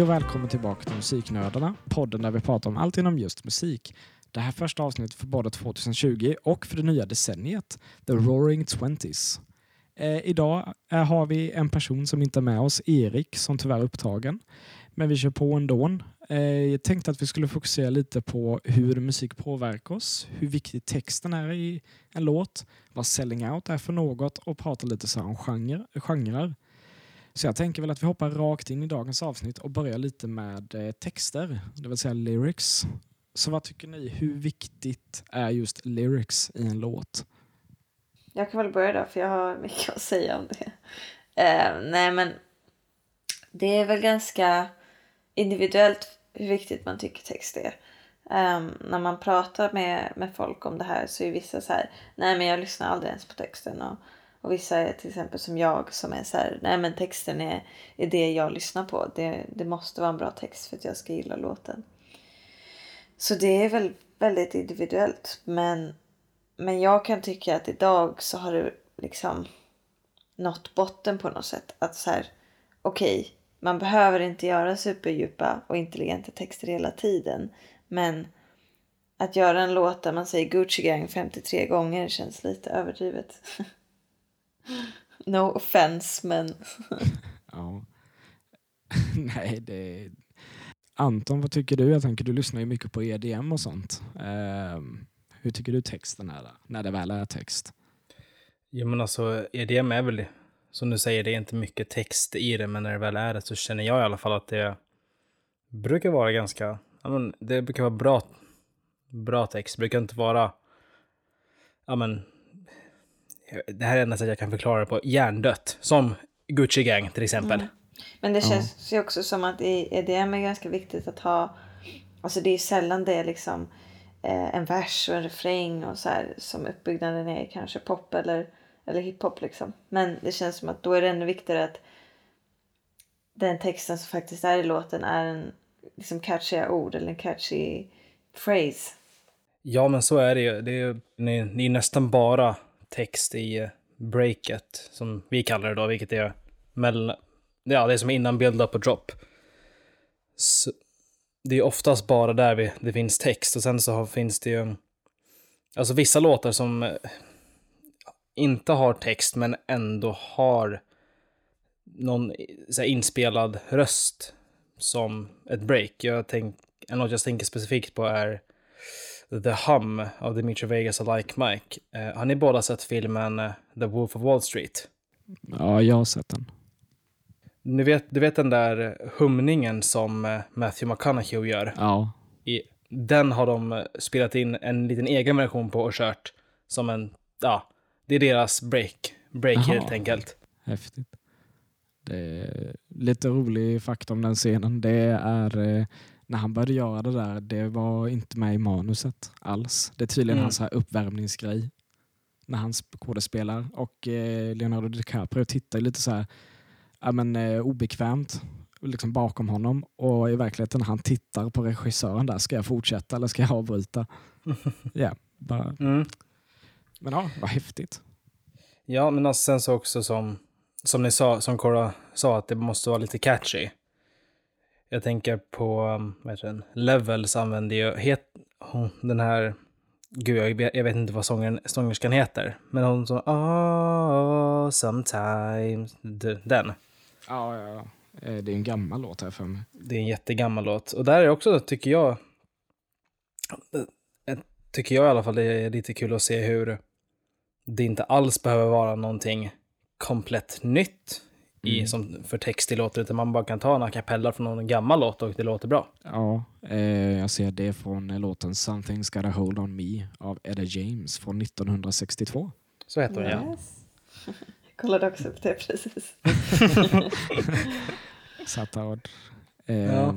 Hej och välkommen tillbaka till Musiknördarna, podden där vi pratar om allt inom just musik. Det här första avsnittet för både 2020 och för det nya decenniet, The Roaring Twenties. Eh, idag eh, har vi en person som inte är med oss, Erik, som tyvärr är upptagen. Men vi kör på ändå. Eh, jag tänkte att vi skulle fokusera lite på hur musik påverkar oss, hur viktig texten är i en låt, vad selling out är för något och prata lite så om genre, genrer. Så jag tänker väl att vi hoppar rakt in i dagens avsnitt och börjar lite med eh, texter, det vill säga lyrics. Så vad tycker ni, hur viktigt är just lyrics i en låt? Jag kan väl börja då, för jag har mycket att säga om det. Uh, nej, men det är väl ganska individuellt hur viktigt man tycker text är. Um, när man pratar med, med folk om det här så är vissa så här, nej men jag lyssnar aldrig ens på texten. Och, och vissa är till exempel som jag som är så här, nej men texten är, är det jag lyssnar på. Det, det måste vara en bra text för att jag ska gilla låten. Så det är väl väldigt individuellt. Men, men jag kan tycka att idag så har det liksom nått botten på något sätt. Att så här, okej, okay, man behöver inte göra superdjupa och intelligenta texter hela tiden. Men att göra en låt där man säger Gucci Gang 53 gånger känns lite överdrivet. no offense men... ja. Nej, det... Anton, vad tycker du? Jag tänker du lyssnar ju mycket på EDM och sånt. Uh, hur tycker du texten är när det väl är text? Jo men alltså EDM är väl som du säger, det är inte mycket text i det, men när det väl är det så känner jag i alla fall att det brukar vara ganska, ja men det brukar vara bra, bra text. Det brukar inte vara, ja men, det här är enda sättet jag kan förklara det på, hjärndött. Som Gucci Gang till exempel. Mm. Men det känns ju också som att i EDM är ganska viktigt att ha, alltså det är sällan det är liksom eh, en vers och en refräng och så här som uppbyggnaden är kanske pop eller eller hiphop liksom. Men det känns som att då är det ännu viktigare att den texten som faktiskt är i låten är en liksom catchiga ord eller en catchy phrase. Ja, men så är det ju. Det är, det är nästan bara text i breaket, som vi kallar det då, vilket är mellan, ja, det är som innan build-up och drop. Så det är oftast bara där vi, det finns text och sen så finns det ju, alltså vissa låtar som eh, inte har text men ändå har någon eh, så här, inspelad röst som ett break. Jag tänk, en låt jag tänker specifikt på är The Hum av Dimitri Vegas och Like Mike. Eh, har ni båda sett filmen eh, The Wolf of Wall Street? Ja, jag har sett den. Ni vet, du vet den där humningen som eh, Matthew McConaughey gör? Ja. I, den har de spelat in en liten egen version på och kört som en, ja, det är deras break. Break Aha. helt enkelt. Häftigt. Det är lite rolig fakta om den scenen. Det är när han började göra det där, det var inte med i manuset alls. Det är tydligen mm. hans här uppvärmningsgrej när han skådespelar och eh, Leonardo DiCaprio tittar lite så här ja, men, eh, obekvämt liksom bakom honom och i verkligheten när han tittar på regissören där, ska jag fortsätta eller ska jag avbryta? Ja, bara mm. Men ja, vad häftigt. Ja, men alltså sen så också som, som ni sa, som Cora sa, att det måste vara lite catchy. Jag tänker på, vad heter den, Levels använder ju, het, hon, den här, gud jag, jag vet inte vad sångern, sångerskan heter, men hon som, oh, sometimes, den. Ja, ja, ja. Eh, det är en gammal låt här för mig. Det är en jättegammal låt. Och där är också, tycker jag, eh, tycker jag i alla fall, det är lite kul att se hur det inte alls behöver vara någonting komplett nytt i, mm. som för text i låtar, utan man bara kan ta en a cappella från någon gammal låt och det låter bra. Ja, eh, jag ser det från låten Something's Got a Hold On Me av Edda James från 1962. Så heter den yes. ja. Jag kollade också upp det precis. Satard. Eh, ja.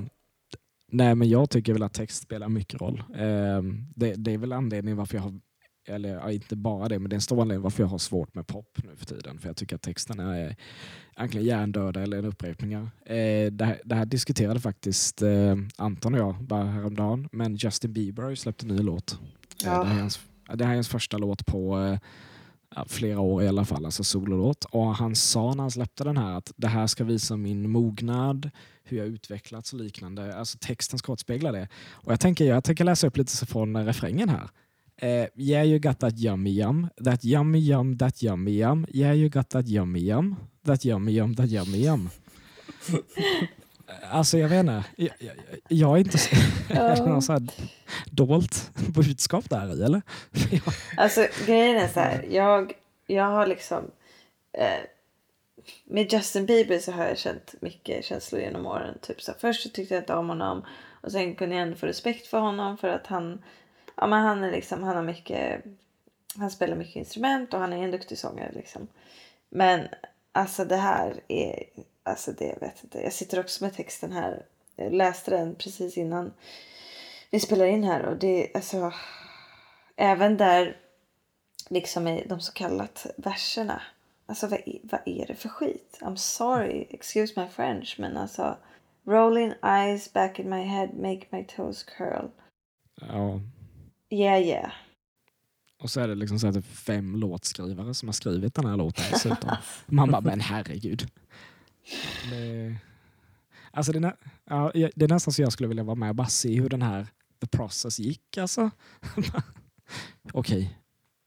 Nej, men jag tycker väl att text spelar mycket roll. Eh, det, det, är väl anledningen varför jag har eller ja, inte bara det, men det är en stor anledning varför jag har svårt med pop nu för tiden. För jag tycker att texterna är antingen hjärndöda eller upprepningar. Eh, det, här, det här diskuterade faktiskt eh, Anton och jag bara häromdagen, men Justin Bieber har ju släppt en ny låt. Ja. Eh, det, här är hans, det här är hans första låt på ja, flera år i alla fall, alltså sololåt. Och han sa när han släppte den här att det här ska visa min mognad, hur jag utvecklats och liknande. Alltså texten ska återspegla det. Och jag tänker, jag tänker läsa upp lite från refrängen här. Uh, yeah you got that yummy yum, that yummy yum, that yummy yum. Yeah you got that yummy yum, that yummy yum, that yummy yum. Eh, alltså jag vet inte, jag, jag, jag är inte så, är det någon så här dolt budskap där i eller? alltså grejen är så här, jag, jag har liksom eh, med Justin Bieber så har jag känt mycket känslor genom åren. Typ så här, först så tyckte jag inte om honom och sen kunde jag ändå få respekt för honom för att han, ja men han är liksom, han har mycket, han spelar mycket instrument och han är en duktig sångare liksom. Men alltså det här är Alltså det jag vet inte. Jag sitter också med texten här. Jag läste den precis innan vi spelar in här och det alltså även där liksom i de så kallat verserna. Alltså vad är, vad är det för skit? I'm sorry, excuse my French men alltså Rolling eyes back in my head make my toes curl. Ja. Yeah yeah. Och så är det liksom så att det är fem låtskrivare som har skrivit den här låten dessutom. Man bara, men herregud. Det, alltså det, är, ja, det är nästan så jag skulle vilja vara med och bara se hur den här the process gick. Alltså. Okej, okay.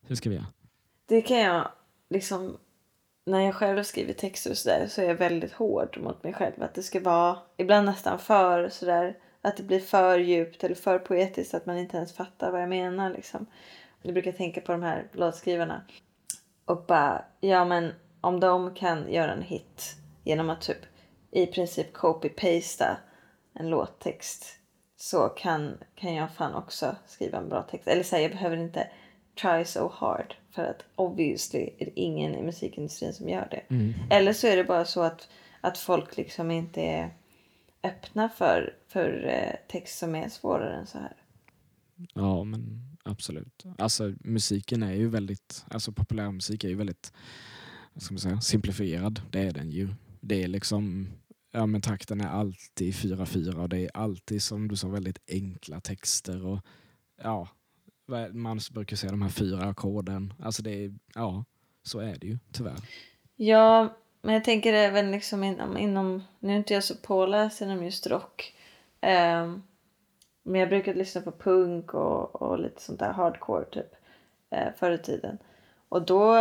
hur ska vi göra? Det kan jag liksom när jag själv skriver texter och sådär så är jag väldigt hård mot mig själv. Att det ska vara ibland nästan för sådär att det blir för djupt eller för poetiskt att man inte ens fattar vad jag menar. Liksom. Jag brukar tänka på de här låtskrivarna och bara, ja men om de kan göra en hit genom att typ i princip copy-pasta en låttext så kan, kan jag fan också skriva en bra text. Eller säga jag behöver inte try so hard för att obviously är det ingen i musikindustrin som gör det. Mm. Eller så är det bara så att, att folk liksom inte är öppna för, för eh, text som är svårare än så här. Ja men absolut. Alltså musiken är ju väldigt, alltså populärmusik är ju väldigt vad ska man säga, simplifierad. Det är den ju. Det är liksom, ja men takten är alltid 4-4 och det är alltid som du sa väldigt enkla texter och ja, man brukar säga de här fyra ackorden. Alltså det är, ja, så är det ju tyvärr. Ja, men jag tänker även liksom inom, inom nu är inte jag så påläst inom just rock. Um, men jag brukade lyssna på punk och, och lite sånt där hardcore typ uh, förr i tiden. Och då,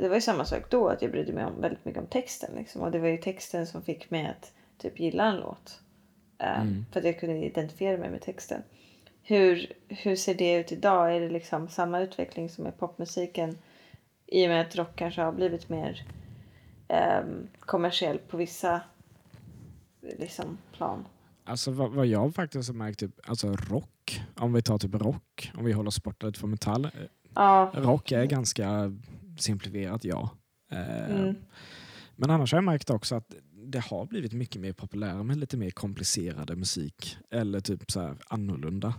det var ju samma sak då att jag brydde mig om, väldigt mycket om texten. Liksom. Och det var ju texten som fick mig att typ gilla en låt. Uh, mm. För att jag kunde identifiera mig med texten. Hur, hur ser det ut idag? Är det liksom samma utveckling som i popmusiken? I och med att rock kanske har blivit mer um, kommersiell på vissa liksom, plan. Alltså vad, vad jag faktiskt har märkt, typ, alltså rock, om vi tar typ rock, om vi håller oss borta lite från metall, Ja. Rock är ganska simplifierat, ja. Eh, mm. Men annars har jag märkt också att det har blivit mycket mer populärt med lite mer komplicerade musik. Eller typ så här annorlunda.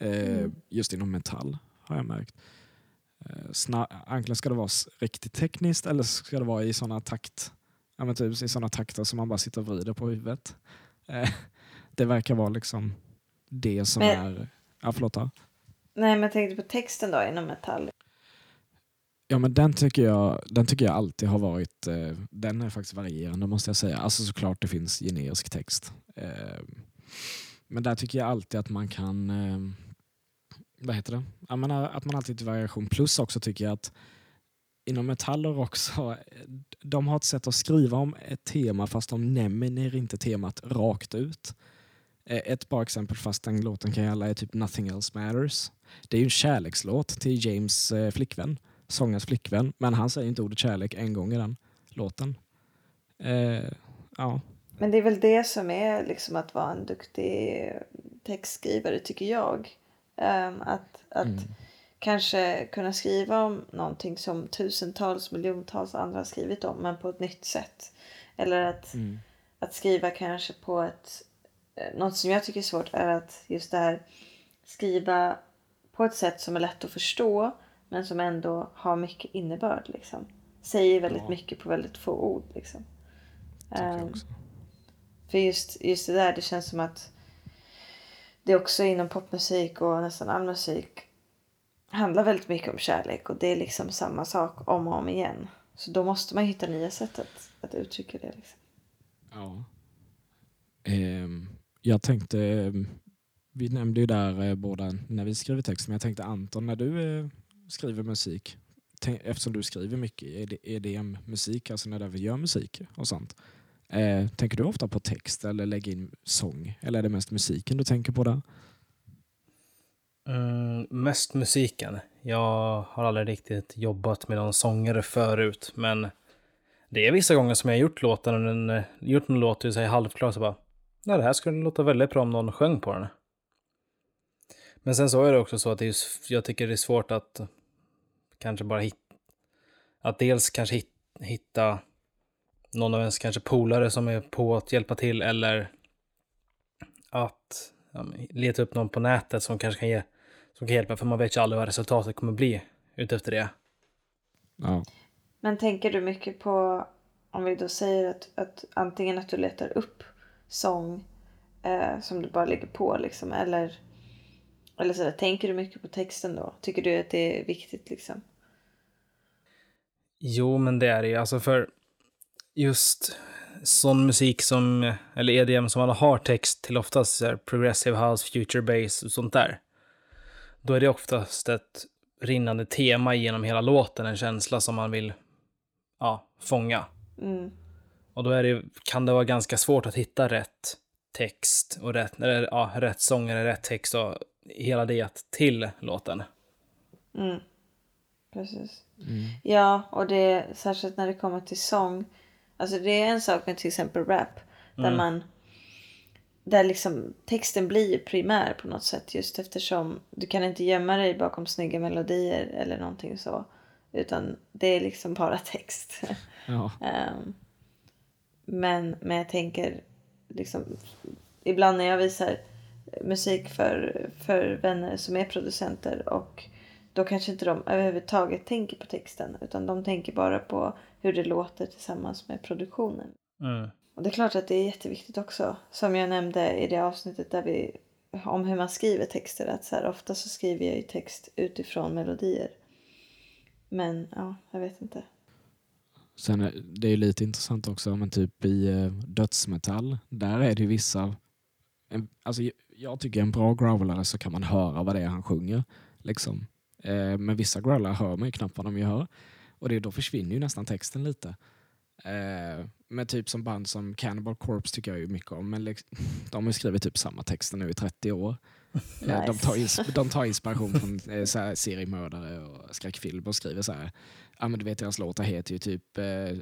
Eh, mm. Just inom metall har jag märkt. Eh, Antingen ska det vara riktigt tekniskt eller ska det vara i sådana takt ja, typ i såna takter som man bara sitter och vrider på huvudet. det verkar vara liksom det som men, är... Ja, förlåt. Nej, men jag tänkte på texten då inom metall. Ja, men den tycker jag, den tycker jag alltid har varit, eh, den är faktiskt varierande måste jag säga. Alltså såklart det finns generisk text. Eh, men där tycker jag alltid att man kan, eh, vad heter det? Jag menar, eh, att man alltid har variation. Plus också tycker jag att inom metall och rock så, eh, de har ett sätt att skriva om ett tema fast de nämner inte temat rakt ut. Eh, ett bra exempel fast den låten kan jag alla är typ Nothing Else Matters. Det är ju en kärlekslåt till James flickvän, sångens flickvän, men han säger inte ordet kärlek en gång i den låten. Eh, ja. Men det är väl det som är liksom att vara en duktig textskrivare tycker jag. Um, att att mm. kanske kunna skriva om någonting som tusentals, miljontals andra har skrivit om men på ett nytt sätt. Eller att, mm. att skriva kanske på ett Eh, något som jag tycker är svårt är att just det här skriva på ett sätt som är lätt att förstå men som ändå har mycket innebörd. Liksom. Säger väldigt ja. mycket på väldigt få ord. Liksom. Um, för just, just det där, det känns som att det är också inom popmusik och nästan all musik handlar väldigt mycket om kärlek och det är liksom samma sak om och om igen. Så då måste man hitta nya sätt att, att uttrycka det. Liksom. Ja. Ehm, jag tänkte, vi nämnde ju där eh, båda när vi skriver text, men jag tänkte Anton, när du eh, skriver musik, tänk, eftersom du skriver mycket EDM-musik, alltså när vi gör musik och sånt, eh, tänker du ofta på text eller lägger in sång? Eller är det mest musiken du tänker på där? Mm, mest musiken. Jag har aldrig riktigt jobbat med någon sångare förut, men det är vissa gånger som jag har gjort låten, och eh, gjort en låt och säger halvklar så bara, nej det här skulle låta väldigt bra om någon sjöng på den. Men sen så är det också så att det är, jag tycker det är svårt att kanske bara hitta, att dels kanske hitta någon av ens kanske polare som är på att hjälpa till eller att ja, leta upp någon på nätet som kanske kan, ge, som kan hjälpa för man vet ju aldrig vad resultatet kommer bli utefter det. Ja. Men tänker du mycket på, om vi då säger att, att antingen att du letar upp sång eh, som du bara lägger på liksom eller eller så där, tänker du mycket på texten då? Tycker du att det är viktigt liksom? Jo, men det är det ju. Alltså för just sån musik som, eller EDM som alla har text till oftast så här, progressive house, future bass och sånt där. Då är det oftast ett rinnande tema genom hela låten, en känsla som man vill ja, fånga. Mm. Och då är det, kan det vara ganska svårt att hitta rätt text och rätt, eller, ja, rätt sång eller rätt text och hela det till låten. Mm. Precis. Mm. Ja, och det är särskilt när det kommer till sång. Alltså det är en sak med till exempel rap. Där Mm. man där liksom texten blir primär på något sätt just eftersom du kan inte gömma dig bakom snygga melodier eller någonting så. Utan det är liksom bara text. Ja. Ehm, men, men jag tänker liksom ibland när jag visar musik för, för vänner som är producenter och då kanske inte de överhuvudtaget tänker på texten utan de tänker bara på hur det låter tillsammans med produktionen. Mm. Och det är klart att det är jätteviktigt också. Som jag nämnde i det avsnittet där vi om hur man skriver texter. Att så här, ofta så skriver jag ju text utifrån melodier. Men ja, jag vet inte. Sen är det är lite intressant också, men typ i eh, dödsmetall, där är det ju vissa... Alltså, jag tycker en bra growlare så kan man höra vad det är han sjunger. Liksom. Eh, men vissa growlare hör man ju knappt vad de gör. Och det, då försvinner ju nästan texten lite. Eh, men typ som band som Cannibal Corpse tycker jag ju mycket om. Men liksom, de har ju skrivit typ samma texter nu i 30 år. Eh, De, Nice. tar ins- de tar inspiration från eh, så här, seriemördare och skräckfilm och skriver så här. Ja men du vet deras låtar heter ju typ, eh,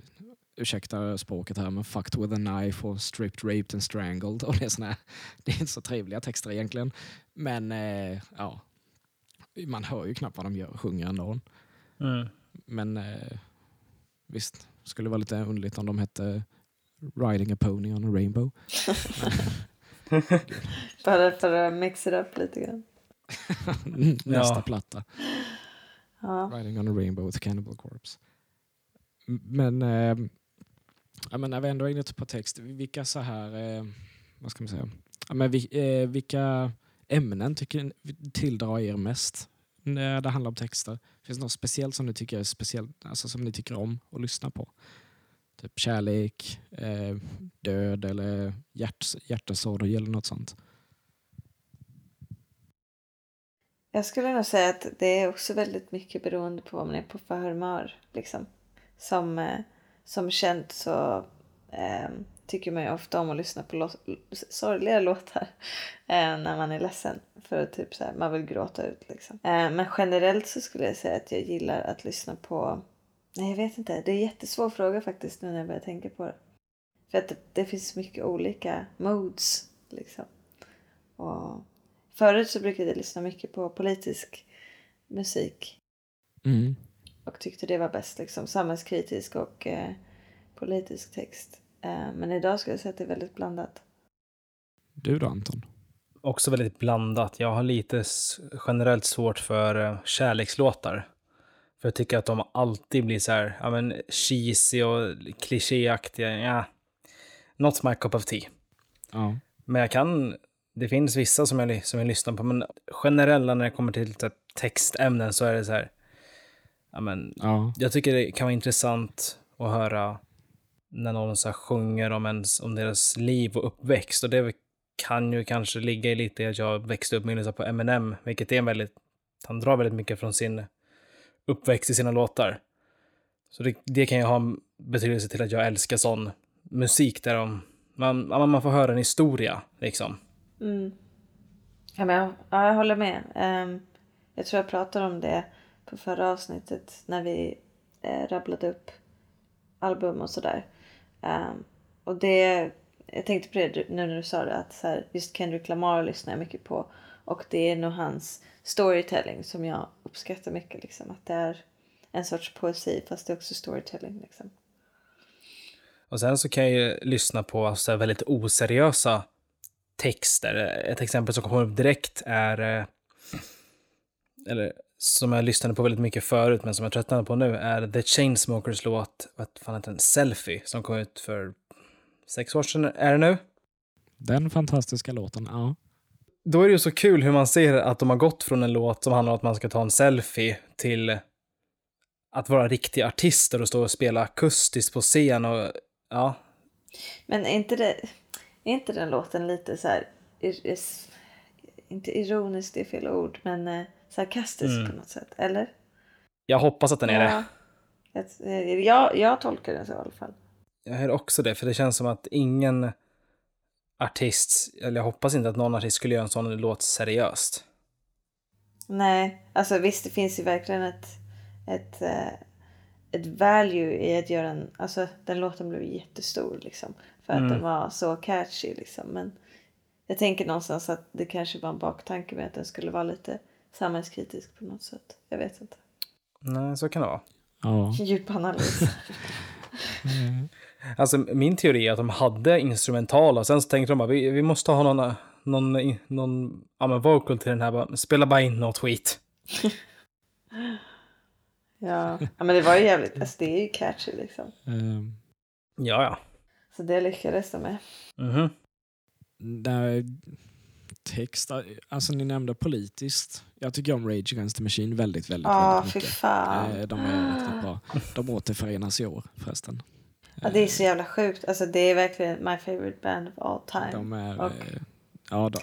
ursäkta språket här, men fucked with a knife och stripped, raped and strangled. Och det, är såna här, det är inte så trevliga texter egentligen. Men eh, ja, man hör ju knappt vad de gör, sjunger ändå. Mm. Men eh, visst, skulle vara lite underligt om de hette Riding a pony on a rainbow. Bara för att mixa det upp lite grann. Nästa Ja. platta. Ja. Riding on a Rainbow with Cannibal Corpse. Men, eh, ja, men när vi ändå är inne på text, vilka så här, eh, vad ska man säga, ja, men vi, eh, vilka ämnen tycker ni tilldrar er mest när det handlar om texter? Finns det något speciellt som ni tycker är speciellt, alltså som ni tycker om att lyssna på? Typ kärlek, eh, död eller hjärt, hjärtesorg eller något sånt. Jag skulle nog säga att det är också väldigt mycket beroende på vad man är på för humör. Liksom. Som, eh, som känt så eh, tycker man ju ofta om att lyssna på lå- sorgliga låtar eh, när man är ledsen. För att typ så här, man vill gråta ut. Liksom. Eh, men generellt så skulle jag säga att jag gillar att lyssna på... Nej, jag vet inte. Det är en jättesvår fråga faktiskt nu när jag börjar tänka på det. För att det, det finns mycket olika moods. Liksom. Och Förut så brukade jag lyssna mycket på politisk musik Mm. och tyckte det var bäst. Liksom, samhällskritisk och eh, politisk text. Eh, men idag skulle jag säga att det är väldigt blandat. Du då Anton? Också väldigt blandat. Jag har lite generellt svårt för eh, kärlekslåtar. För jag tycker att de alltid blir så här, ja men cheesy och klichéaktiga. Ja, not my cup of tea. Ja. Men jag kan, det finns vissa som jag, som jag lyssnar på, men generella när det kommer till här textämnen så är det så här, ja men, Ja. jag tycker det kan vara intressant att höra när någon så här sjunger om, ens, om deras liv och uppväxt. Och det kan ju kanske ligga i lite i att jag växte upp med på Eminem, vilket är en väldigt, han drar väldigt mycket från sin uppväxt i sina låtar. Så det, det kan ju ha en betydelse till att jag älskar sån musik där de, man, man får höra en historia liksom. Mm. Ja, men jag, ja, jag håller med. Um, jag tror jag pratade om det på förra avsnittet när vi eh, rabblade upp album och sådär. Um, och det, jag tänkte på det nu när du sa det att så här, just Kendrick Lamar lyssnar jag mycket på. Och det är nog hans storytelling som jag uppskattar mycket. Liksom. Att det är en sorts poesi fast det är också storytelling. Liksom. Och sen så kan jag ju lyssna på så väldigt oseriösa texter. Ett exempel som kommer upp direkt är, eh, eller som jag lyssnade på väldigt mycket förut, men som jag tröttnade på nu, är The Chainsmokers låt, vad fan heter den, Selfie, som kom ut för sex år sedan, är det nu? Den fantastiska låten, ja. Då är det ju så kul hur man ser att de har gått från en låt som handlar om att man ska ta en selfie till att vara riktiga artister och stå och spela akustiskt på scen och ja, Men är inte, det, är inte den låten lite så här, inte ironiskt det är fel ord, men eh, sarkastisk Mm. på något sätt, eller? jag hoppas att den är det. Jag, eh, jag, jag tolkar den så i alla fall. Jag hör också det, för det känns som att ingen artist, eller jag hoppas inte att någon artist skulle göra en sån låt seriöst. Nej, alltså visst det finns ju verkligen ett, ett, eh, ett value i att göra en, alltså den låten blev jättestor liksom. För att Mm. den var så catchy liksom. Men jag tänker någonstans att det kanske var en baktanke med att den skulle vara lite samhällskritisk på något sätt. Jag vet inte. Nej, så kan det vara. ja. Djup analys. Mm. Alltså min teori är att de hade instrumentala sen så tänkte de bara vi, vi måste ha någon, någon, någon ja, men vocal till den här, bara, spela bara in något skit. ja. ja, men det var ju jävligt, alltså det är ju catchy liksom. Ehm, Ja, ja. Så det lyckades de med. Mhm. där text, alltså ni nämnde politiskt. Jag tycker om Rage Against the Machine väldigt, väldigt, Ja, väldigt mycket. fan. Eh, De är riktigt bra. De återförenas i år förresten. Ja, det är så jävla sjukt. Alltså det är verkligen my favorite band of all time. De är... Och- eh, Ja, de,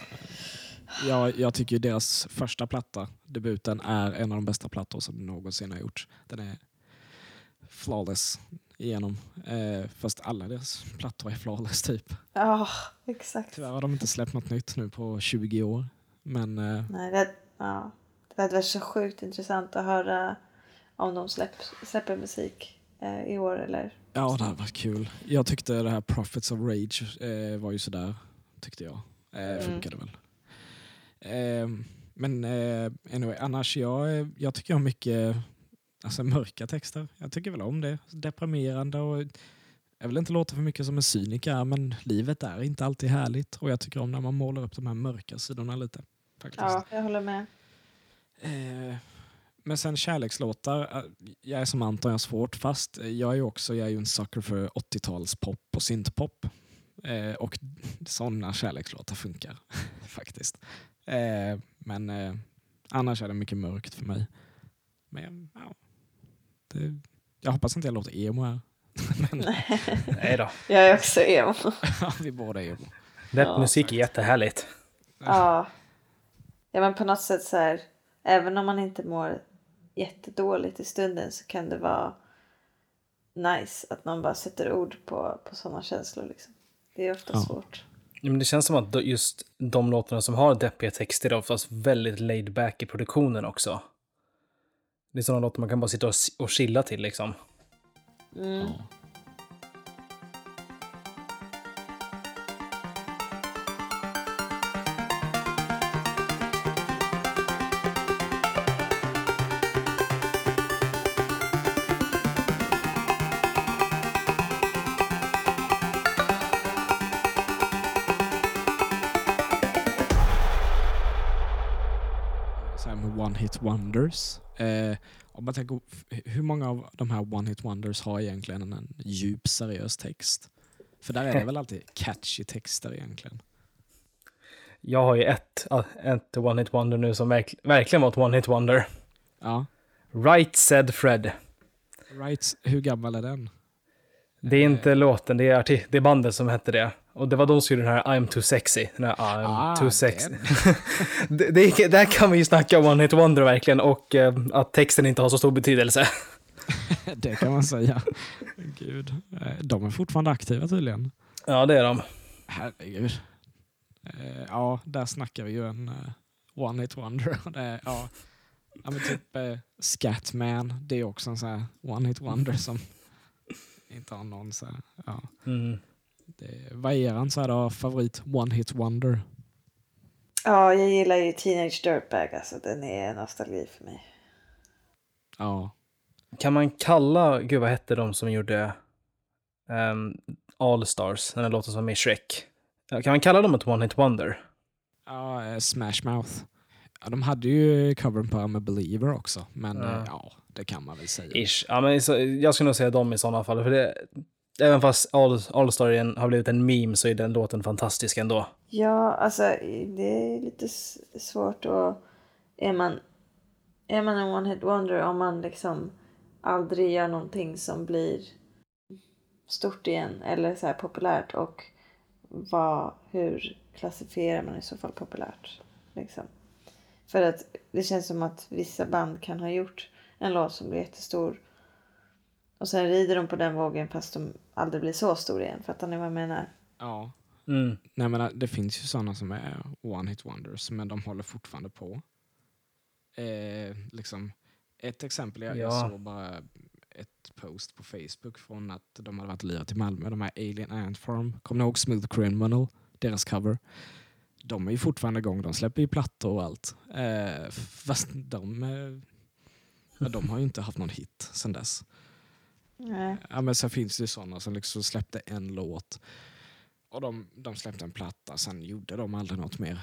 ja, jag tycker deras första platta, debuten, är en av de bästa plattor som någonsin har gjorts. Den är flawless igenom. Eh, fast alla deras plattor är flawless typ. Ja, exakt. Tyvärr har de inte släppt något nytt nu på 20 år. Men eh, Nej, det, ja. det hade varit så sjukt intressant att höra om de släpp, släpper musik eh, i år eller ja, det hade varit kul. Jag tyckte det här Prophets of Rage eh, var ju sådär, tyckte jag. Eh, Mm. funkade väl. Eh, men eh, anyway, annars, jag, jag tycker om mycket alltså, mörka texter. Jag tycker väl om det. Deprimerande och jag vill inte låta för mycket som en cyniker men livet är inte alltid härligt och jag tycker om när man målar upp de här mörka sidorna lite. Faktiskt. Ja, jag håller med. Eh, men sen kärlekslåtar, eh, jag är som Anton, jag har svårt fast jag är ju också jag är ju en sucker för 80-talspop och syntpop. Eh, och sådana kärlekslåtar funkar faktiskt. Eh, men eh, annars är det mycket mörkt för mig. Men ja, det, jag hoppas inte jag låter emo här. men, Nej då. Jag är också emo. ja, vi båda är emo. Rapmusik är jättehärligt. Ja. ja, men på något sätt så här. Även om man inte mår jättedåligt i stunden så kan det vara nice att man bara sätter ord på, på sådana känslor. Liksom. Det är ofta Ja. svårt. Ja, men det känns som att just de låtarna som har deppiga texter är oftast väldigt laid back i produktionen också. Det är sådana låtar man kan bara sitta och, och chilla till liksom. Mm. Ja. Wonders. Eh, om man tänker, hur många av de här one hit wonders har egentligen en, en djup seriös text? För där är det väl alltid catchy texter egentligen. Jag har ju ett, ett One Hit Wonder nu som verk, verkligen var ett One Hit Wonder. Ja. Right Said Fred. Right, hur gammal är den? Det är inte låten, det är, arti- det är bandet som hette det. Och det var de som den här I'm too sexy. Den här I'm Ah, too sexy. det, det, där kan vi ju snacka om One Hit Wonder verkligen och eh, att texten inte har så stor betydelse. det kan man säga. Gud. Eh, De är fortfarande aktiva tydligen. Ja, det är de. Herregud. Eh, Ja, där snackar vi ju en eh, one hit wonder. Det är, ja. Ja, men typ eh, Scatman, det är också en sån här one hit wonder som inte har någon så här, ja. Mm. Det, vad är eran så här då, favorit one hit wonder? Ja, jag gillar ju Teenage Dirtbag. Alltså, den är nostalgi för mig. Ja, Kan man kalla, gud vad hette de som gjorde um, All Stars, den här låten som är med i Shrek? Kan man kalla dem ett One Hit Wonder? ja eh, Smash Mouth. Ja, de hade ju covern på I'm a believer också, men Ja. eh, ja, det kan man väl säga. Ish. Ja, men jag skulle nog säga dem i sådana fall. För det, även fast All, All Star har blivit en meme så är den låten fantastisk ändå. Ja, alltså det är lite svårt att... Är man, är man en one hit wonder om man liksom aldrig gör någonting som blir stort igen eller så här populärt och vad, hur klassifierar man i så fall populärt? Liksom. För att det känns som att vissa band kan ha gjort en låt som blir jättestor och sen rider de på den vågen fast de aldrig blir så stor igen. Fattar ni vad jag menar? Ja. Mm. Nej, men eh, det finns ju sådana som är one hit wonders, men de håller fortfarande på. Eh, liksom, ett exempel, jag, jag Ja. såg bara ett post på Facebook från att de hade varit och lirat i Malmö, de här Alien Antform. Kommer ni ihåg Smooth Criminal? Deras cover. De är ju fortfarande igång, de släpper ju plattor och allt. Eh, fast de, eh, de har ju inte haft någon hit sedan dess. Nej. Ja, men sen finns det ju sådana som liksom släppte en låt och de, de släppte en platta, sen gjorde de aldrig något mer.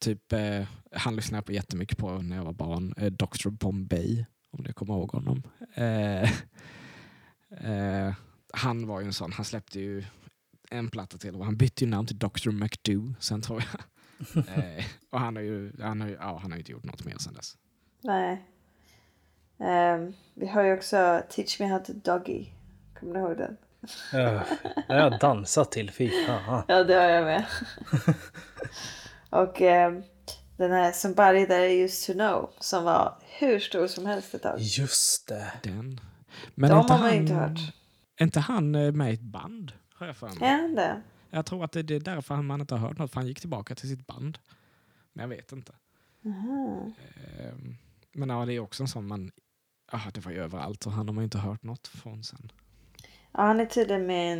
Typ, eh, han lyssnade jag på jättemycket på när jag var barn, eh, Dr Bombay, om ni kommer ihåg honom. Eh, eh, han var ju en sån, han släppte ju en platta till och han bytte ju namn till Dr McDo sen tror jag. eh, och han har ju, han har ju, ja, han har inte gjort något mer sen dess. Nej. Ehm, vi har ju också Teach Me How To Doggy. Kommer ni ihåg den? Ja, har jag dansat till, fy. Ja, det har jag med. och ehm, den här Somebody That I Used To Know som var hur stor som helst ett tag. Just det. Den. Men De inte har man han- inte hört. Är inte han eh, med i ett band? Har jag för mig. Är han det? Jag tror att det är därför man inte har hört något, för han gick tillbaka till sitt band. Men jag vet inte. Ehm, Men ja, det är också en sån man... Ja, det var ju överallt och han har man ju inte hört något från sen. Ja, han är tydligen med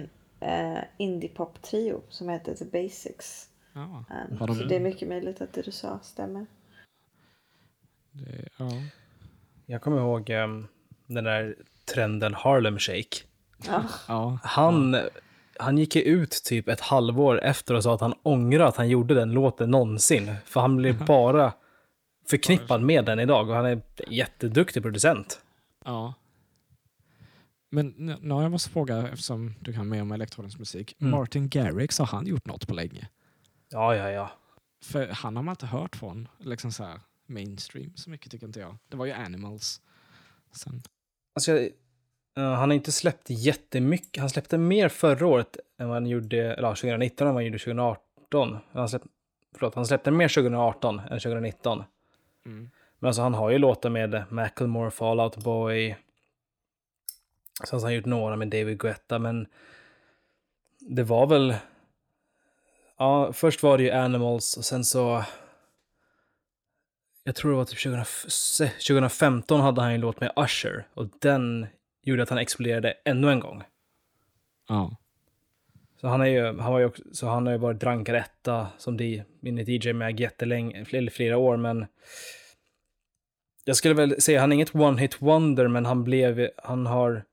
en uh, indie-pop-trio som heter The Basics. Ja, Um, de- Så det är mycket möjligt att det du sa stämmer. det, ja. Jag kommer ihåg ehm, den där trenden Harlem Shake. Ja. ja. Han, han gick ju ut typ ett halvår efter och sa att han ångrar att han gjorde den låten någonsin. För han blev bara förknippad med den idag och han är jätteduktig producent. ja. Men har jag måste fråga, eftersom du kan mer om elektronisk musik. Mm. Martin Garrix, har han gjort något på länge? Ja, ja, ja. För han har man inte hört från liksom så här mainstream så mycket tycker inte jag. Det var ju Animals. Sen, Alltså, jag, eh, han har inte släppt jättemycket. Han släppte mer förra året än vad han gjorde, eller ja, 2019 än vad han gjorde 2018. Han släppte, förlåt, han släppte mer 2018 än 2019. Mm. Men alltså han har ju låtar med Macklemore, Fall Out Boy. Sen har han gjort några med David Guetta, men det var väl... Ja, först var det ju Animals och sen så... Jag tror det var typ 2000 2015 hade han ju en låt med Usher och den gjorde att han exploderade ännu en gång. Ja. Så han, är ju, han, var ju också, så han har ju varit drankad etta som DJ med jättelänge, eller flera år, men jag skulle väl säga han är inget one-hit wonder, men han blev, han har,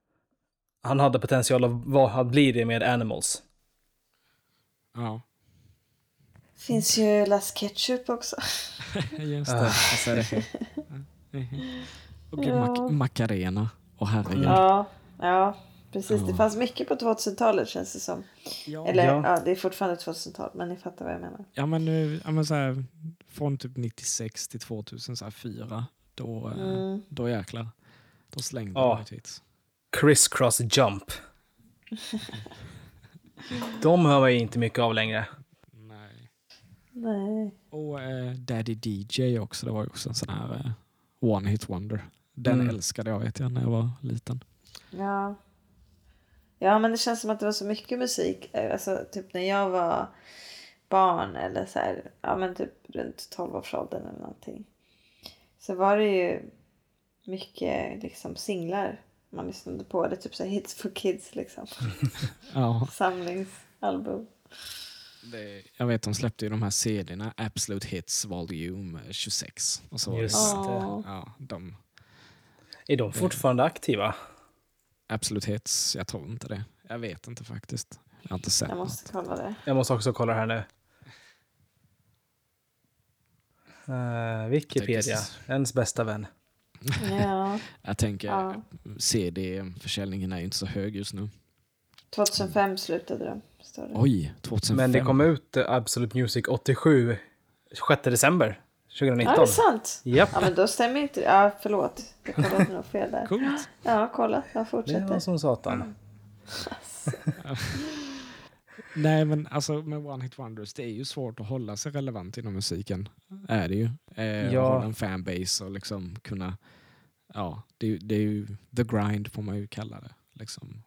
han hade potential att, bli det med Animals. ja. Finns ju Las Ketchup också. Just det. Alltså, det. Och Ja. Mac- Macarena. Och herregud. Ja, ja. Precis. Det fanns mycket på 2000-talet känns det som. Ja, Eller Ja. ja, det är fortfarande 2000-tal, men ni fattar vad jag menar. ja men, nu, ja, men så här, från typ 96 till 2004, då, eh, Mm. då jäklar. Då slängde Ja. de ett hit. Criss Cross Jump. De hör man ju inte mycket av längre. Nej. Nej. Och eh, Daddy DJ också, det var ju också en sån här eh, one hit wonder. Den Mm. älskade jag vet jag när jag var liten. Ja. Ja, men det känns som att det var så mycket musik. eh, Alltså typ när jag var barn eller så här, ja men typ runt 12-årsåldern eller någonting. Så var det ju mycket liksom singlar man lyssnade på. Eller typ så här hits for kids liksom. Ja, Samlingsalbum. det, jag vet de släppte ju de här CD-erna, Absolute Hits Volume 26. Och så det- Just det. Ja, de Är de fortfarande aktiva? Absolute Hits, jag tror inte det. Jag vet inte faktiskt. Jag har inte sett Jag något. måste kolla det. Jag måste också kolla här nu. Uh, Wikipedia, Tänker- ens bästa vän. Ja. Jag tänker, ja. CD-försäljningen är ju inte så hög just nu. 2005 slutade de. Står det. Oj, 2005. Men det kom ut Absolute Music 87, 6 december Ja, 2019. det är sant. Japp, Ja, men då stämmer inte Ja, förlåt. Jag kollade nog fel där. Coolt. Ja, kolla. Jag det fortsätter. var som satan. Nej men alltså med One Hit Wonders, det är ju svårt att hålla sig relevant inom musiken. Är det ju. Eh, Ja. Hålla en fanbase och liksom kunna, ja, det, är ju- det är ju the grind får man ju kalla det. Liksom.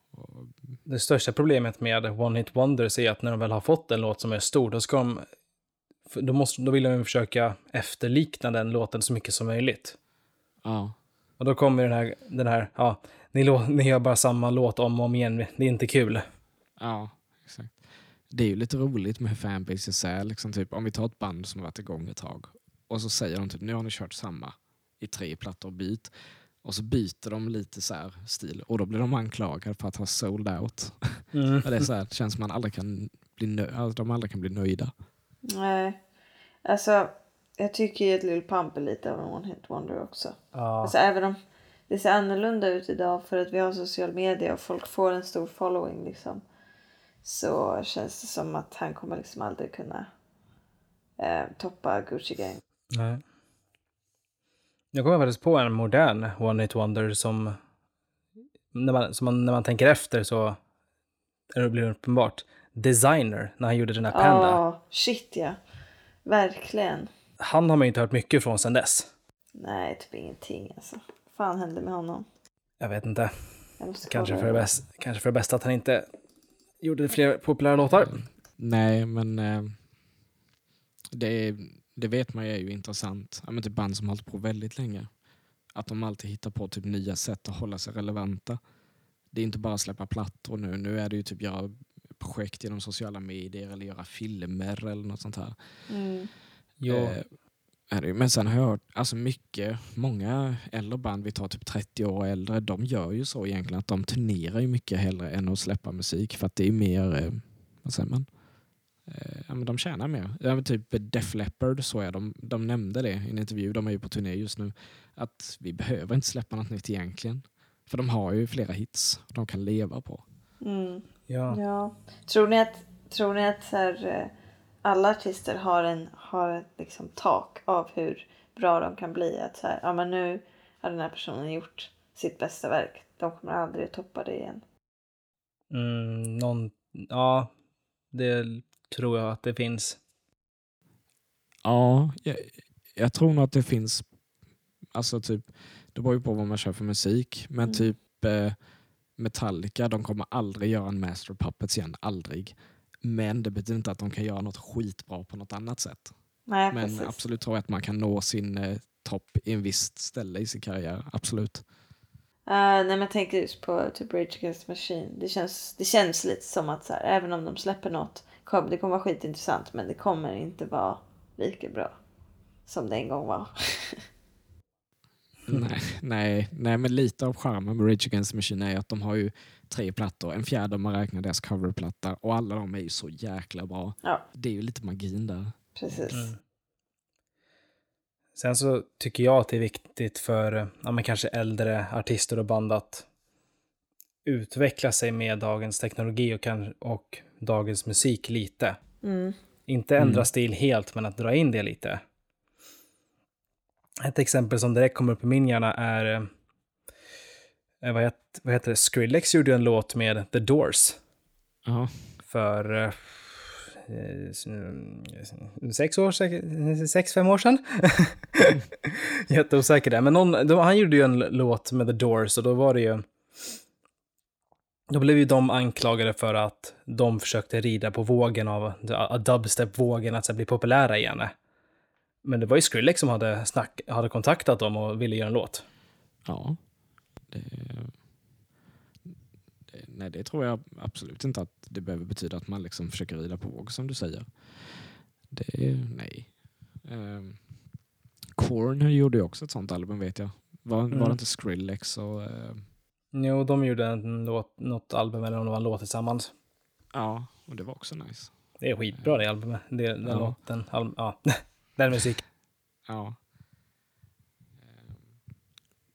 Det största problemet med One Hit Wonders är att när de väl har fått en låt som är stor, då ska de... Då, måste, då vill de försöka efterlikna den låten så mycket som möjligt. ja, Och då kommer den här, den här ja, ni, lå, ni gör bara samma låt om och om igen, det är inte kul. ja, exakt. Det är ju lite roligt med hur fanbases är. Liksom typ, om vi tar ett band som har varit igång ett tag och så säger de typ nu har ni kört samma i tre plattor och byt. Och så byter de lite så här stil och då blir de anklagade för att ha sold out. Mm. Det, är så här, känns som man aldrig kan bli nö- alltså, de aldrig kan bli nöjda. Nej. Alltså, jag tycker ju att Lil Pump är lite av en one hit wonder också. Ja, Alltså även om det ser annorlunda ut idag för att vi har social media och folk får en stor following liksom. Så känns det som att han kommer liksom aldrig kunna eh, toppa Gucci Gang. nej. Jag kommer faktiskt på en modern One Hit Wonder som, när man, som man, när man tänker efter så är det blir det uppenbart. Designer, när han gjorde den här Panda. Ja, shit ja. Verkligen. Han har man ju inte hört mycket från sedan dess. Nej, typ ingenting alltså. Vad fan hände med honom? Jag vet inte. Jag Kanske för, det bäst, kanske för det bästa att han inte gjorde fler populära låtar. Nej, men eh, det, det vet man ju är ju intressant. Ja, men typ band som har hållit på väldigt länge. Att de alltid hittar på typ nya sätt att hålla sig relevanta. Det är inte bara att släppa plattor nu. Nu är det ju typ göra projekt genom sociala medier eller göra filmer eller något sånt här. Mm. Ja. Eh. Men sen har jag hört, alltså mycket, många äldre band, vi tar typ 30 år och äldre, de gör ju så egentligen att de turnerar ju mycket hellre än att släppa musik för att det är mer, eh, vad säger man? Eh, ja, men de tjänar mer. Ja, men typ Def Leppard så är de, de nämnde det i en intervju, de är ju på turné just nu, att vi behöver inte släppa något nytt egentligen. För de har ju flera hits de kan leva på. Mm. Ja. Ja. Tror ni att, tror ni att så här, eh, alla artister har, en, har ett liksom tak av hur bra de kan bli? Att så här, ja men nu har den här personen gjort sitt bästa verk. De kommer aldrig att toppa det igen. Mm, någon, ja, det tror jag att det finns. Ja, jag, jag tror nog att det finns, alltså typ, det beror ju på vad man kör för musik, men Mm. typ eh, Metallica, de kommer aldrig göra en Master Puppets igen, aldrig. Men det betyder inte att de kan göra något skitbra på något annat sätt. Nej, Men precis. absolut tror jag att man kan nå sin eh, topp i en visst ställe i sin karriär, absolut. Uh, nej men jag tänker just på typ Rage Against the Machine. Det känns, det känns lite som att så här, även om de släpper något, kom, det kommer vara skitintressant men det kommer inte vara lika bra som det en gång var. Nej, nej, nej, men lite av charmen med Rage Against the Machine är att de har ju tre plattor, en fjärde om man räknar deras coverplatta och alla de är ju så jäkla bra. Ja, Det är ju lite magin där. precis. Mm. Sen så tycker jag att det är viktigt för ja, men kanske äldre artister och band att utveckla sig med dagens teknologi och, kan, och dagens musik lite. Mm. Inte ändra Mm. stil helt, men att dra in det lite. Ett exempel som direkt kommer upp i min hjärna är, eh, vad, het, vad heter det, Skrillex gjorde en låt med The Doors Ja. för eh, eh, sex år, sex, fem år sedan. Jätteosäker där. Men någon, han gjorde ju en låt med The Doors och då var det ju... Då blev ju de anklagade för att de försökte rida på vågen av dubstep-vågen att bli populära igen. Men det var ju Skrillex som hade, snack, hade kontaktat dem och ville göra en låt. Ja. Det, det, nej, det tror jag absolut inte att det behöver betyda att man liksom försöker rida på våg som du säger. Det, nej. Um, Korn gjorde ju också ett sånt album vet jag. Var, var Mm. det inte Skrillex och... eh, Jo, de gjorde en låt, något album eller om det var en låt tillsammans. ja, och det var också nice. Det är skitbra det albumet. Det, den Ja. låten, al, ja, den musiken. Ja. Ehm,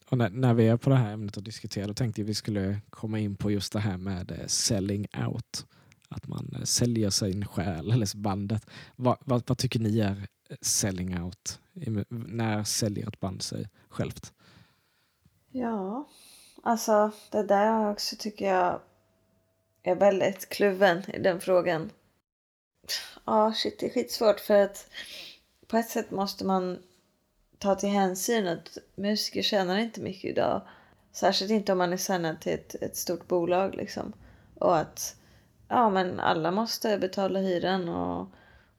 Och när, när vi är på det här ämnet och diskuterar, då tänkte jag vi skulle komma in på just det här med eh, selling out. Att man eh, säljer sin själ, eller bandet. Vad, vad, vad tycker ni är eh, selling out? När säljer ett band sig självt? Ja, alltså det där också tycker jag är väldigt kluven i den frågan. Ja, shit, det är skitsvårt för att på ett sätt måste man ta till hänsyn att musiker tjänar inte mycket idag. Särskilt inte om man är signad till ett, ett stort bolag liksom. Och att ja, men alla måste betala hyran och,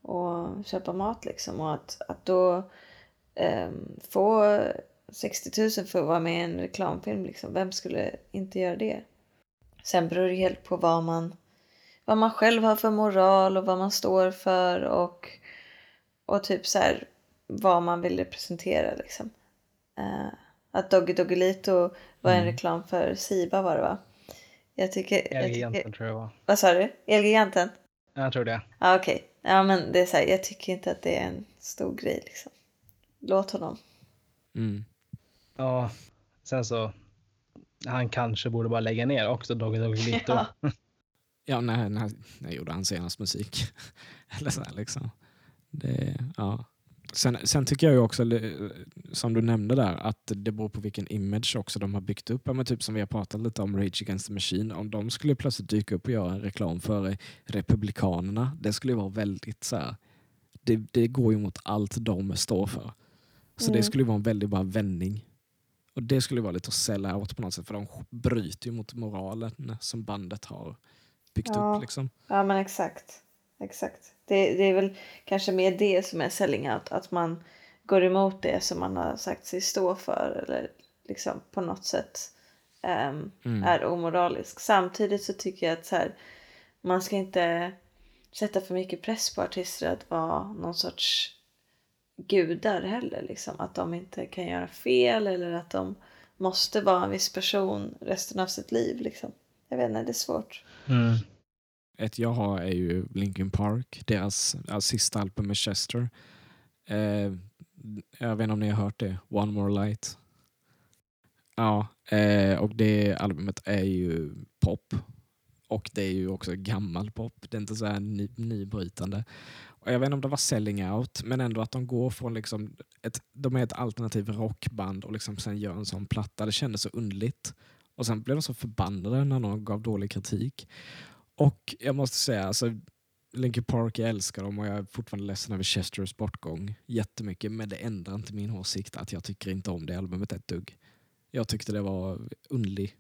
och köpa mat liksom. Och att, att då eh, få 60 000 för att vara med i en reklamfilm. Liksom. Vem skulle inte göra det? Sen beror det helt på vad man, vad man själv har för moral och vad man står för och, och typ så här vad man vill representera liksom. Eh, att Doggy Doggelito var en Mm. reklam för Siba var det va? Jag tycker... Elgiganten tror jag var. vad sa du? Elgiganten? Jag tror det. Ja okej. Ja men det är så här, jag tycker inte att det är en stor grej liksom. Låt honom. Mm. Ja, sen så... Han kanske borde bara lägga ner också, Doggy Doggy Lito. Ja. Ja, när, när, när gjorde han senast musik? Eller så här, liksom. Det, ja. sen, sen tycker jag ju också, som du nämnde där, att det beror på vilken image också de har byggt upp. Men typ som vi har pratat lite om Rage Against the Machine. Om de skulle plötsligt dyka upp och göra en reklam för Republikanerna, det skulle vara väldigt så här, det, det går ju mot allt de står för. Så det Mm. skulle ju vara en väldigt bra vändning. Och det skulle vara lite att sälja out på något sätt, för de bryter ju mot moralen som bandet har byggt Ja. upp. Liksom. Ja men exakt. Exakt. Det, det är väl kanske mer det som är selling out. Att man går emot det som man har sagt sig stå för. Eller liksom på något sätt ehm, Mm. är omoralisk. Samtidigt så tycker jag att så här, man ska inte sätta för mycket press på artister att vara någon sorts gudar heller. Liksom. Att de inte kan göra fel eller att de måste vara en viss person resten av sitt liv. Liksom. Jag vet inte, det är svårt. Mm. Ett jag har är ju Linkin Park, deras alltså, sista album med Chester. Eh, jag vet inte om ni har hört det, One More Light. Ja, eh, och det albumet är ju pop. Och det är ju också gammal pop, det är inte så här ny, nybrytande. Och jag vet inte om det var selling out, men ändå att de går från liksom ett, de är ett alternativ rockband och liksom sen gör en sån platta. Det kändes så underligt. Och sen blev de så förbannade när någon gav dålig kritik. Och jag måste säga, alltså, Linkin Park, jag älskar dem och jag är fortfarande ledsen över Chesters bortgång jättemycket. Men det ändrar inte min åsikt att jag tycker inte om det albumet ett dugg. Jag tyckte det var underlig.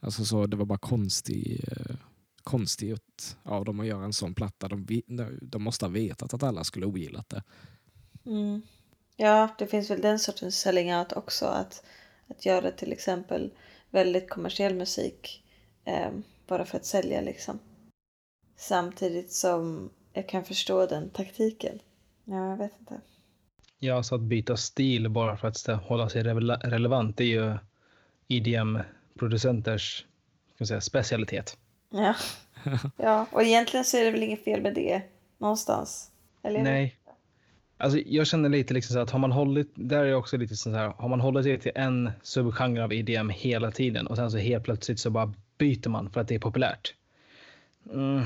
Alltså så, det var bara konstig, eh, konstigt av dem att göra en sån platta. De, de måste ha vetat att alla skulle ogillat det. Mm. Ja, det finns väl den sortens selling out också. Att, att göra till exempel väldigt kommersiell musik eh, bara för att sälja liksom. Samtidigt som jag kan förstå den taktiken. Ja, jag vet inte. Ja, så att byta stil bara för att hålla sig rele- relevant, det är ju man säga, specialitet. Ja. ja, och egentligen så är det väl inget fel med det någonstans. Eller? Nej. Alltså, jag känner lite liksom så att har man hållit, där är också lite så här, har man hållit sig till en subgenre av EDM hela tiden och sen så helt plötsligt så bara byter man för att det är populärt. Mm.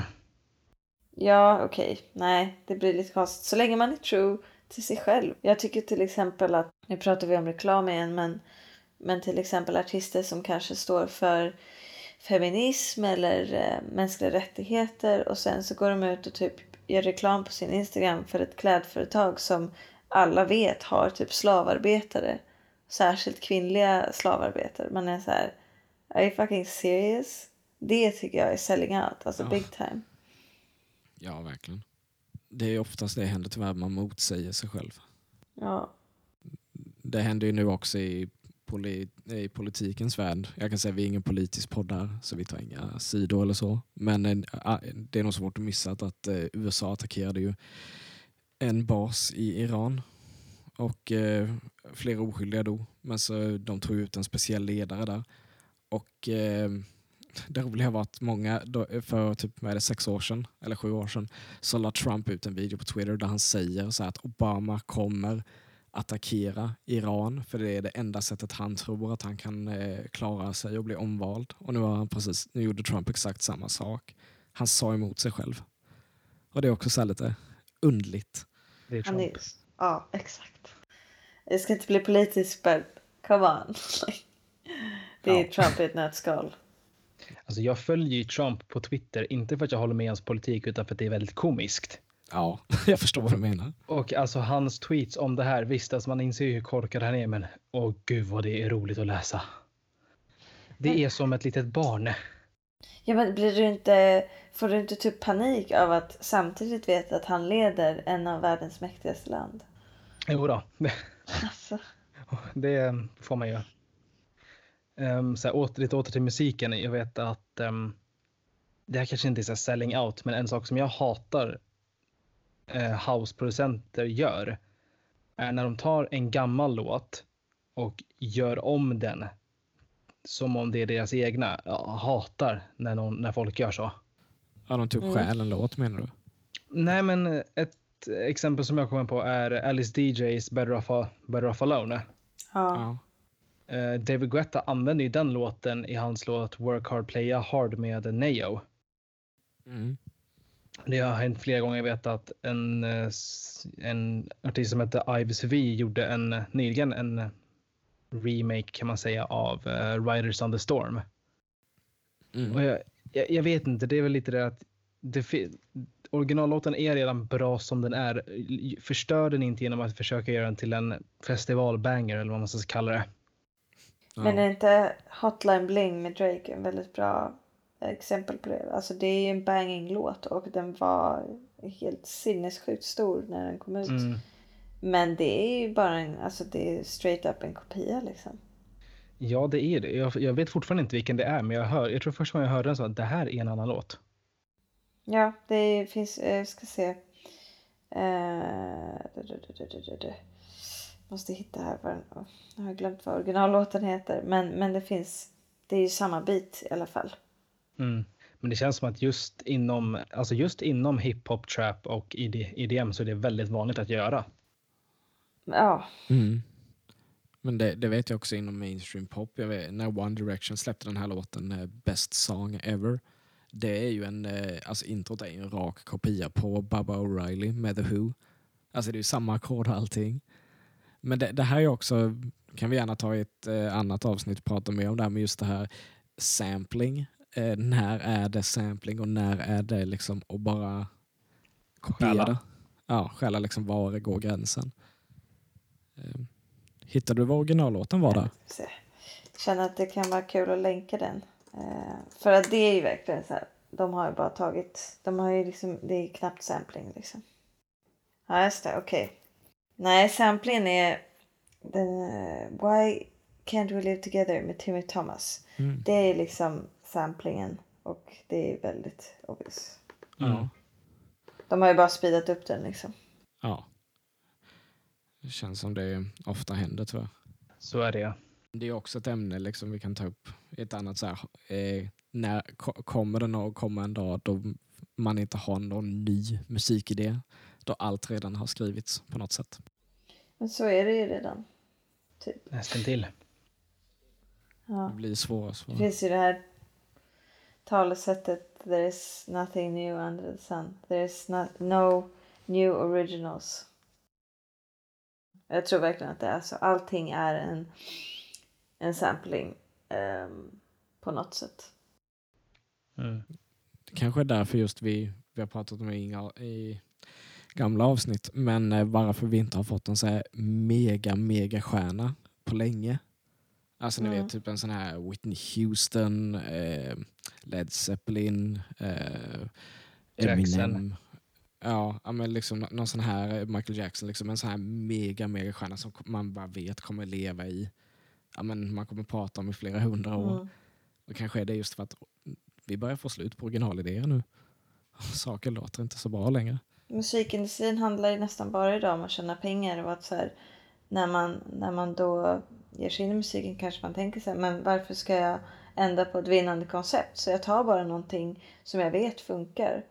Ja, okej. Nej, det blir lite konstigt. Så länge man är true till sig själv. Jag tycker till exempel att, nu pratar vi om reklam igen, men, men till exempel artister som kanske står för feminism eller eh, mänskliga rättigheter och sen så går de ut och typ gör reklam på sin Instagram för ett klädföretag som alla vet har typ slavarbetare. Särskilt kvinnliga slavarbetare. Man är så här, are you fucking serious? Det tycker jag är selling out, alltså Ja. big time. Ja, verkligen. Det är oftast det händer tyvärr, man motsäger sig själv. Ja. Det händer ju nu också i, poli, i politikens värld. Jag kan säga vi är ingen politisk podd här, så vi tar inga sidor eller så. Men en, ah, det är nog svårt att missa att, att eh, USA attackerade ju en bas i Iran och eh, flera oskyldiga dog. Men så de tog ut en speciell ledare där. Och eh, det roliga var att många, för typ är det, sex år sedan, eller sju år sedan, så la Trump ut en video på Twitter där han säger så här att Obama kommer attackera Iran för det är det enda sättet han tror att han kan eh, klara sig och bli omvald. Och nu, har han precis, nu gjorde Trump exakt samma sak. Han sa emot sig själv. Och det är också så här lite undligt. Det är Han Trump. är, ja, exakt. Det ska inte bli politiskt, but come on. Det är Ja. Trump i ett nötskal. Alltså jag följer ju Trump på Twitter, inte för att jag håller med hans politik, utan för att det är väldigt komiskt. Ja, jag förstår vad du menar. Och alltså hans tweets om det här, visst, alltså man inser ju hur korkad han är, men åh gud vad det är roligt att läsa. Det är som ett litet barn. Ja, men blir du inte, får du inte typ panik av att samtidigt veta att han leder en av världens mäktigaste land? Jo då, Alltså, det får man ju. Um, så här, åter, lite åter till musiken. Jag vet att ehm, det här kanske inte är så här selling out, men en sak som jag hatar uh, houseproducenter gör är när de tar en gammal låt och gör om den som om det är deras egna. Jag hatar när, någon, när folk gör så. Ja, de tog Mm. stjäl en låt menar du? Nej, men ett exempel som jag kommer på är Alice DJs Better Off, Better Off Alone. ja. Eh, David Guetta använder ju den låten i hans låt Work Hard Playa Hard med Neo. Mm. Det har hänt flera gånger. Jag vet att en, eh, en artist som heter Ives V gjorde en, nyligen en remake kan man säga av uh, Riders on the Storm. Mm. Och jag, jag, jag vet inte, det är väl lite det att det, originallåten är redan bra som den är. Förstör den inte genom att försöka göra den till en festivalbanger eller vad man ska kalla det. Men är inte Hotline Bling med Drake en väldigt bra exempel på det? Alltså det är ju en banging låt och den var helt sinnessjukt stor när den kom ut. Mm. Men det är ju bara en, alltså det är straight up en kopia liksom. Ja, det är det. Jag, jag vet fortfarande inte vilken det är, men jag, hör, jag tror första gången jag hörde den så att det här är en annan låt. Ja, det finns, jag ska se. Eh, Måste hitta här vad den, jag har glömt vad originallåten heter. Men, men det finns, det är ju samma bit i alla fall. Mm. Men det känns som att just inom, alltså just inom hiphop, trap och ID, EDM så är det väldigt vanligt att göra. Ja, Mm. Men det, det vet jag också inom mainstream pop. Jag vet, när One Direction släppte den här låten, eh, Best Song Ever, det är ju en, eh, alltså introt är ju en rak kopia på Baba O'Reilly med The Who. Alltså det är ju samma ackord och allting. Men det, det här är också, kan vi gärna ta i ett eh, annat avsnitt och prata mer om det här med just det här sampling. Eh, när är det sampling och när är det liksom att bara kopiera? Ja, stjäla liksom var går gränsen. Eh, Hittade du vad originallåten var där? se. Känner att det kan vara kul att länka den. Eh, för att det är ju verkligen så här. De har ju bara tagit, de har ju liksom, det är knappt sampling liksom. Ja just det, okej. Nej, samplingen är den, Why Can't We Live Together med Timmy Thomas. Mm. Det är liksom samplingen och det är väldigt obvious. Ja. De har ju bara speedat upp den liksom. ja. Det känns som det ofta händer tyvärr. Så är det. Det är också ett ämne liksom vi kan ta upp ett annat så här, eh, när ko- kommer det någon, kommer en dag då man inte har någon ny musikidé, då allt redan har skrivits på något sätt. Men så är det ju redan. Nästan till. Ja. Det blir svårare och Det svårare. finns ju det här talesättet There is nothing new under the sun. There is not, no new originals. Jag tror verkligen att det är så. Allting är en, en sampling um, på något sätt. Mm. Det kanske är därför just vi, vi har pratat om Inga i gamla avsnitt, men eh, varför vi inte har fått en så här mega, mega stjärna på länge. Alltså ni Mm. vet, typ en sån här Whitney Houston, eh, Led Zeppelin, eh, Jackson. Eminem. Ja, men liksom nå- någon sån här eh, Michael Jackson, liksom en sån här mega, mega stjärna som man bara vet kommer leva i, ja men man kommer prata om i flera hundra år. Mm. Och kanske är det just för att vi börjar få slut på originalidéer nu. Saker låter inte så bra längre. Musikindustrin handlar ju nästan bara idag om att tjäna pengar och att så här, när, man, när man då ger sig in i musiken kanske man tänker så här, men varför ska jag ändra på ett vinnande koncept? Så jag tar bara någonting som jag vet funkar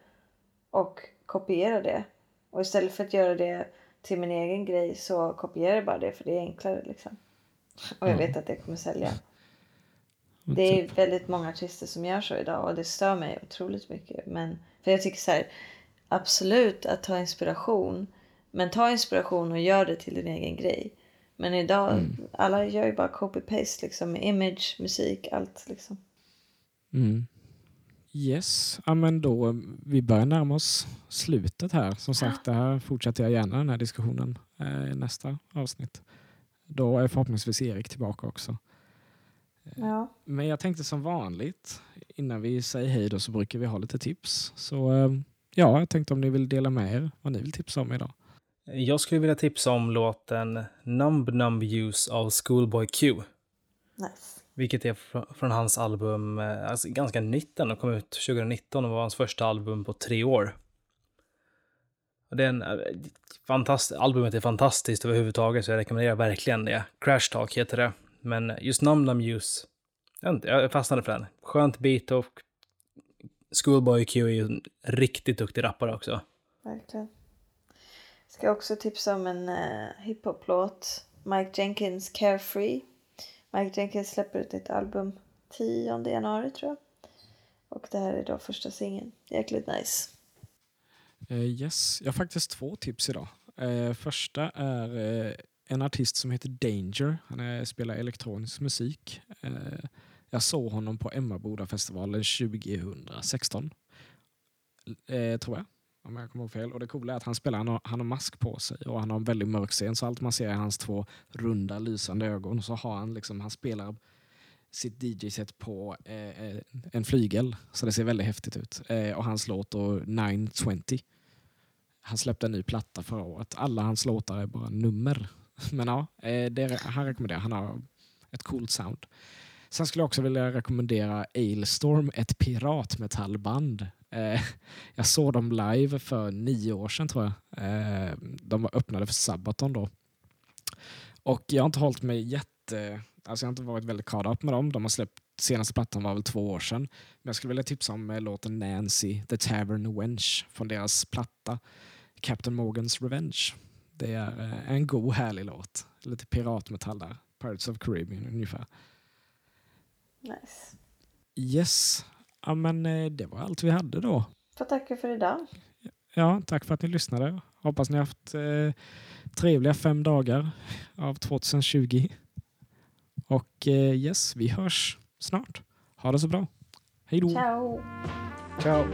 och kopierar det. Och istället för att göra det till min egen grej så kopierar jag bara det för det är enklare liksom. Och jag Ja. vet att det kommer sälja. Det är väldigt många artister som gör så idag och det stör mig otroligt mycket. Men för jag tycker så här, absolut att ta inspiration. Men ta inspiration och gör det till din egen grej. Men idag, alla gör ju bara copy-paste liksom med image, musik, allt liksom. Mm. Yes, ja, men då eh, vi börjar närma oss slutet här. Som sagt, det här fortsätter jag gärna den här diskussionen eh, i nästa avsnitt. Då är förhoppningsvis Erik tillbaka också. Ja. Men jag tänkte som vanligt, innan vi säger hej då så brukar vi ha lite tips. Så eh, ja, jag tänkte om ni vill dela med er vad ni vill tipsa om idag. Jag skulle vilja tipsa om låten Numb Numb Use av Schoolboy Q. Nice. Vilket är fr- från hans album, eh, alltså ganska nytt den kom ut 2019 och var hans första album på tre år. Det är en, eh, fantast, albumet är fantastiskt överhuvudtaget så jag rekommenderar verkligen det. Crash Talk heter det. Men just Numb Numb Use, jag fastnade för den. Skönt beat och Schoolboy Q är ju en riktigt duktig rappare också. Verkligen. Ska också tipsa om en uh, hiphop-låt. Mike Jenkins Carefree. Mike Jenkins släpper ut ett album 10 januari tror jag. Och det här är då första singeln. Jäkligt nice. Eh, yes, jag har faktiskt två tips idag. Eh, första är eh, en artist som heter Danger. Han är, spelar elektronisk musik. Jag såg honom på Emmabodafestivalen 2016. Eh, tror jag, om jag kommer ihåg fel. Och det coola är att han spelar, han har, han har mask på sig och han har en väldigt mörk scen. Så allt man ser är hans två runda lysande ögon. Och så har han liksom, han spelar sitt DJ-set på eh, eh, en flygel. Så det ser väldigt häftigt ut. Eh, och hans låt då 920. Han släppte en ny platta förra året. Alla hans låtar är bara nummer. Men ja, eh, det, han rekommenderar. Han har ett coolt sound. Sen skulle jag också vilja rekommendera Ailstorm, ett piratmetallband. Eh, jag såg dem live för nio år sedan tror jag. Eh, de var öppnade för Sabaton då. Och jag har inte hållit mig jätte... Alltså jag har inte varit väldigt caught up med dem. De har släppt senaste plattan var väl två år sedan. Men jag skulle vilja tipsa om eh, låten Nancy, The Tavern Wench från deras platta Captain Morgans Revenge. Det är eh, en god härlig låt. Lite piratmetall där. Pirates of Caribbean ungefär. Nice. Yes, ja, men eh, det var allt vi hade då. Får tacka för idag. Ja, tack för att ni lyssnade. Hoppas ni har haft eh, trevliga fem dagar av 2020. Och eh, yes, vi hörs snart. Ha det så bra. Hej då! Ciao! Ciao!